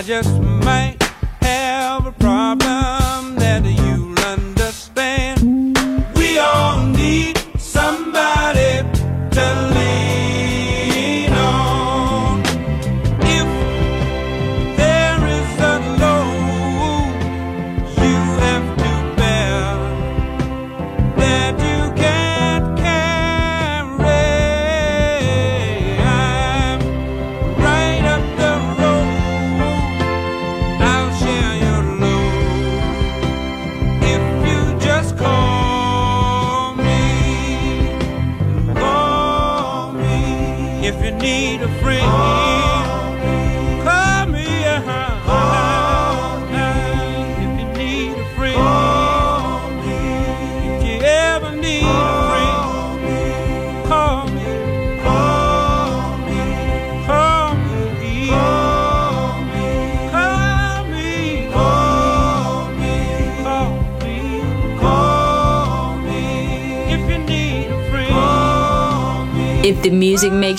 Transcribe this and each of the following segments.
I just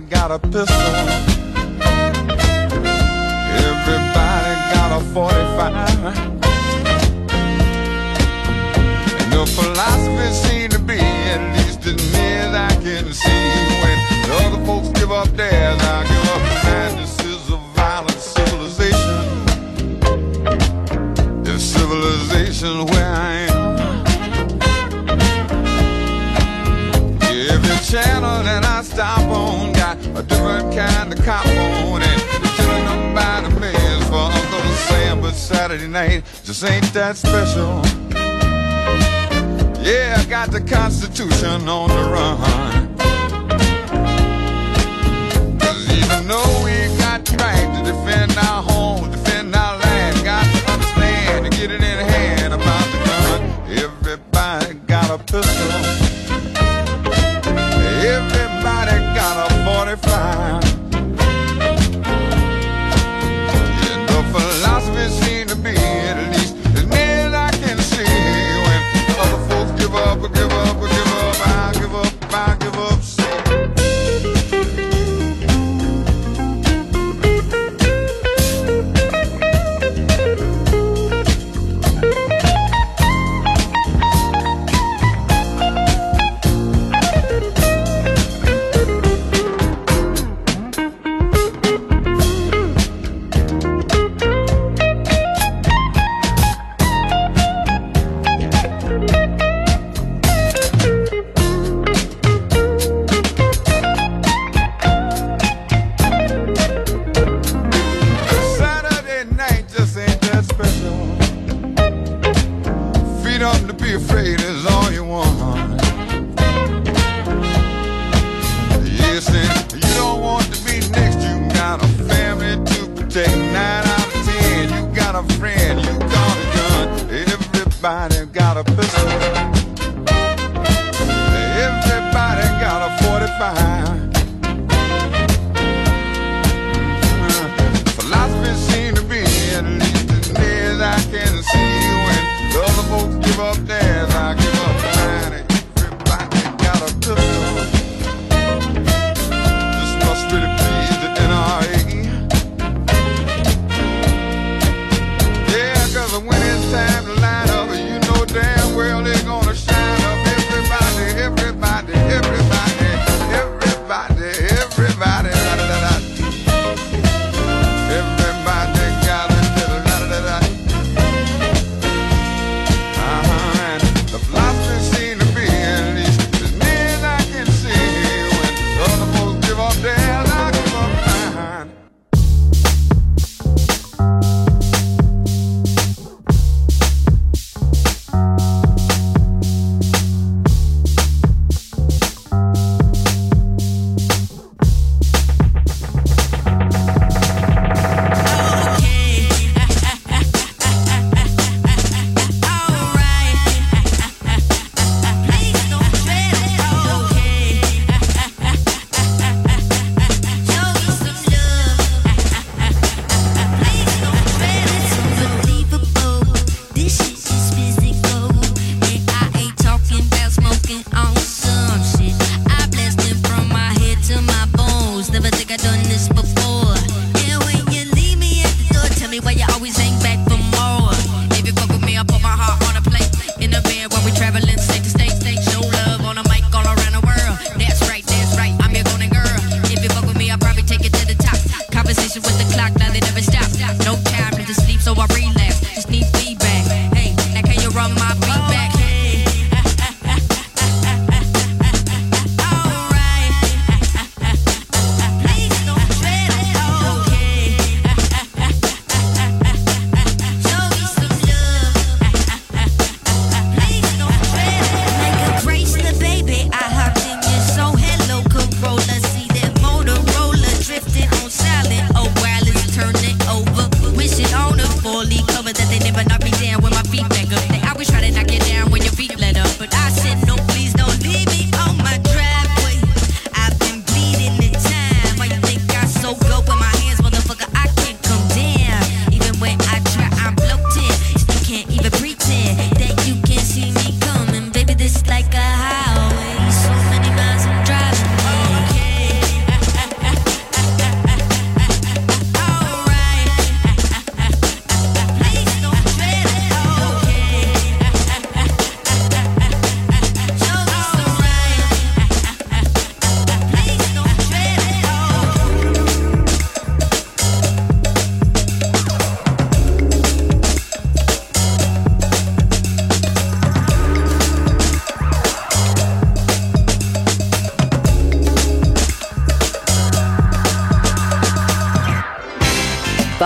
Got a pistol. Everybody got a 45. And the philosophy seemed to be, at least as near as I can see, when the other folks give up theirs, I give up a different kind of cop on they're killing them by the millions for Uncle Sam. But Saturday night just ain't that special. Yeah, I got the Constitution on the run. Cause even though we got the right to defend our home, defend our land, got to understand to get it in hand about the gun. Everybody got a pistol.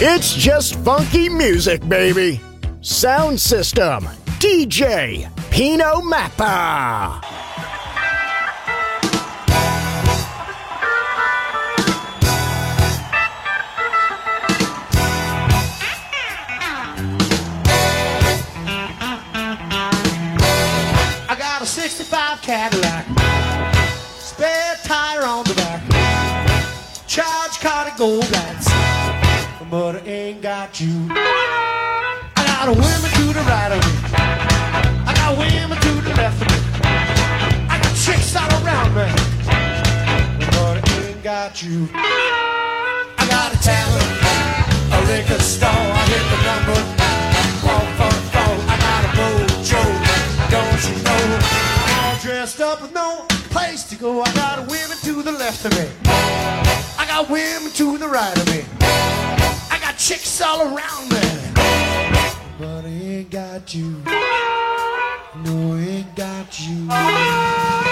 It's just funky music, baby. Sound system. DJ Pino Mappa. I got a 65 Cadillac, spare tire on the back, charge card and gold lights, you. I got a tavern, a liquor store, I hit the number four, four, four. I got a mojo, don't you know? All dressed up with no place to go. I got women to the left of me, I got women to the right of me, I got chicks all around me, but I ain't got you. No, I ain't got you.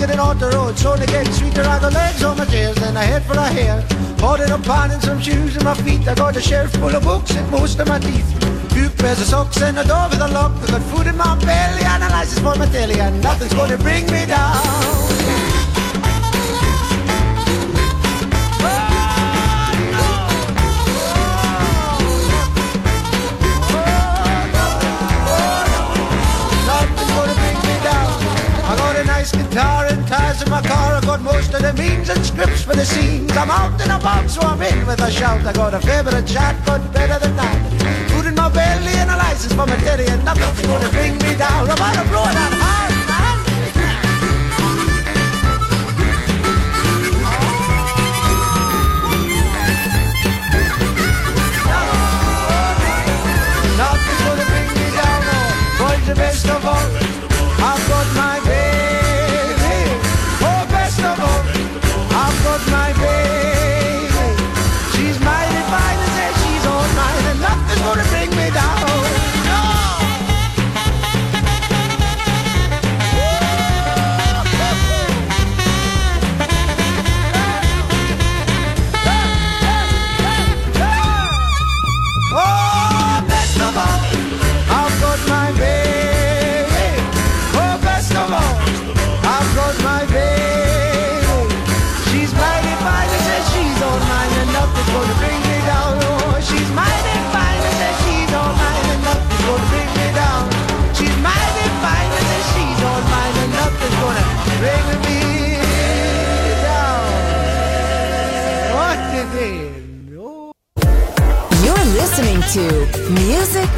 Getting on the road. So they getting sweeter. I got legs on my chairs and a head for a hair. Ordered a pan and some shoes in my feet. I got a shelf full of books and most of my teeth. Two pairs of socks and a door with a lock. I got food in my belly and a license for my telly. And nothing's gonna bring me down. Of the means and scripts for the scenes. I'm out and about, so I'm in with a shout. I got a favorite chat, but better than that. Food in my belly and a license for my teddy, and nothing's gonna bring me down. I'm out of blow that hard, man. Nothing's gonna bring me down. Oh, boys, the best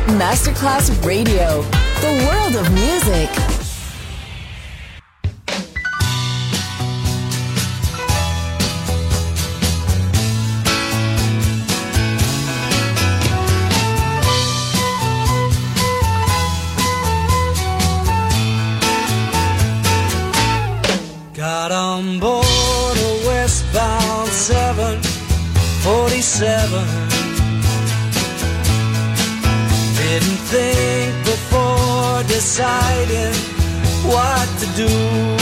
Masterclass Radio, the world of music. Got on board a westbound 747 deciding what to do.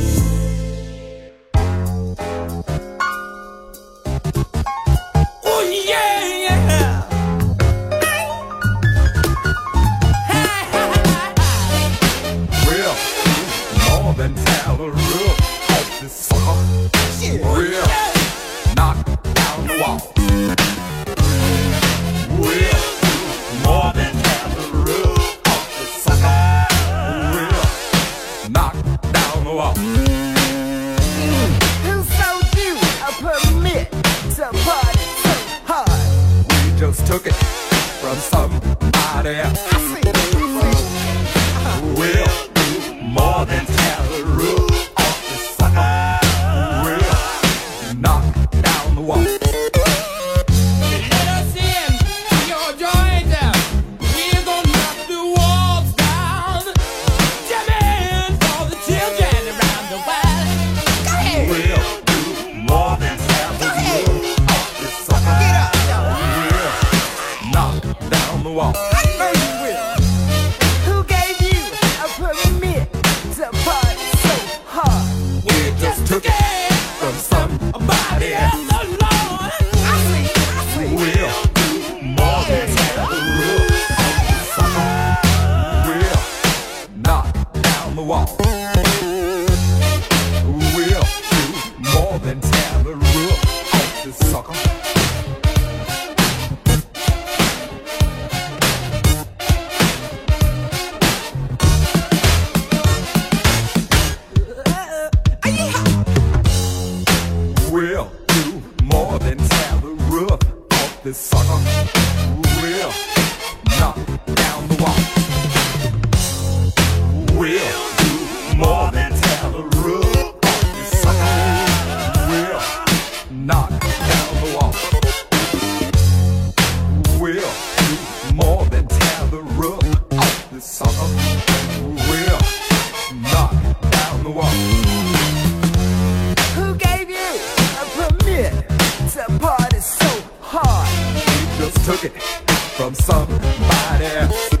from somebody.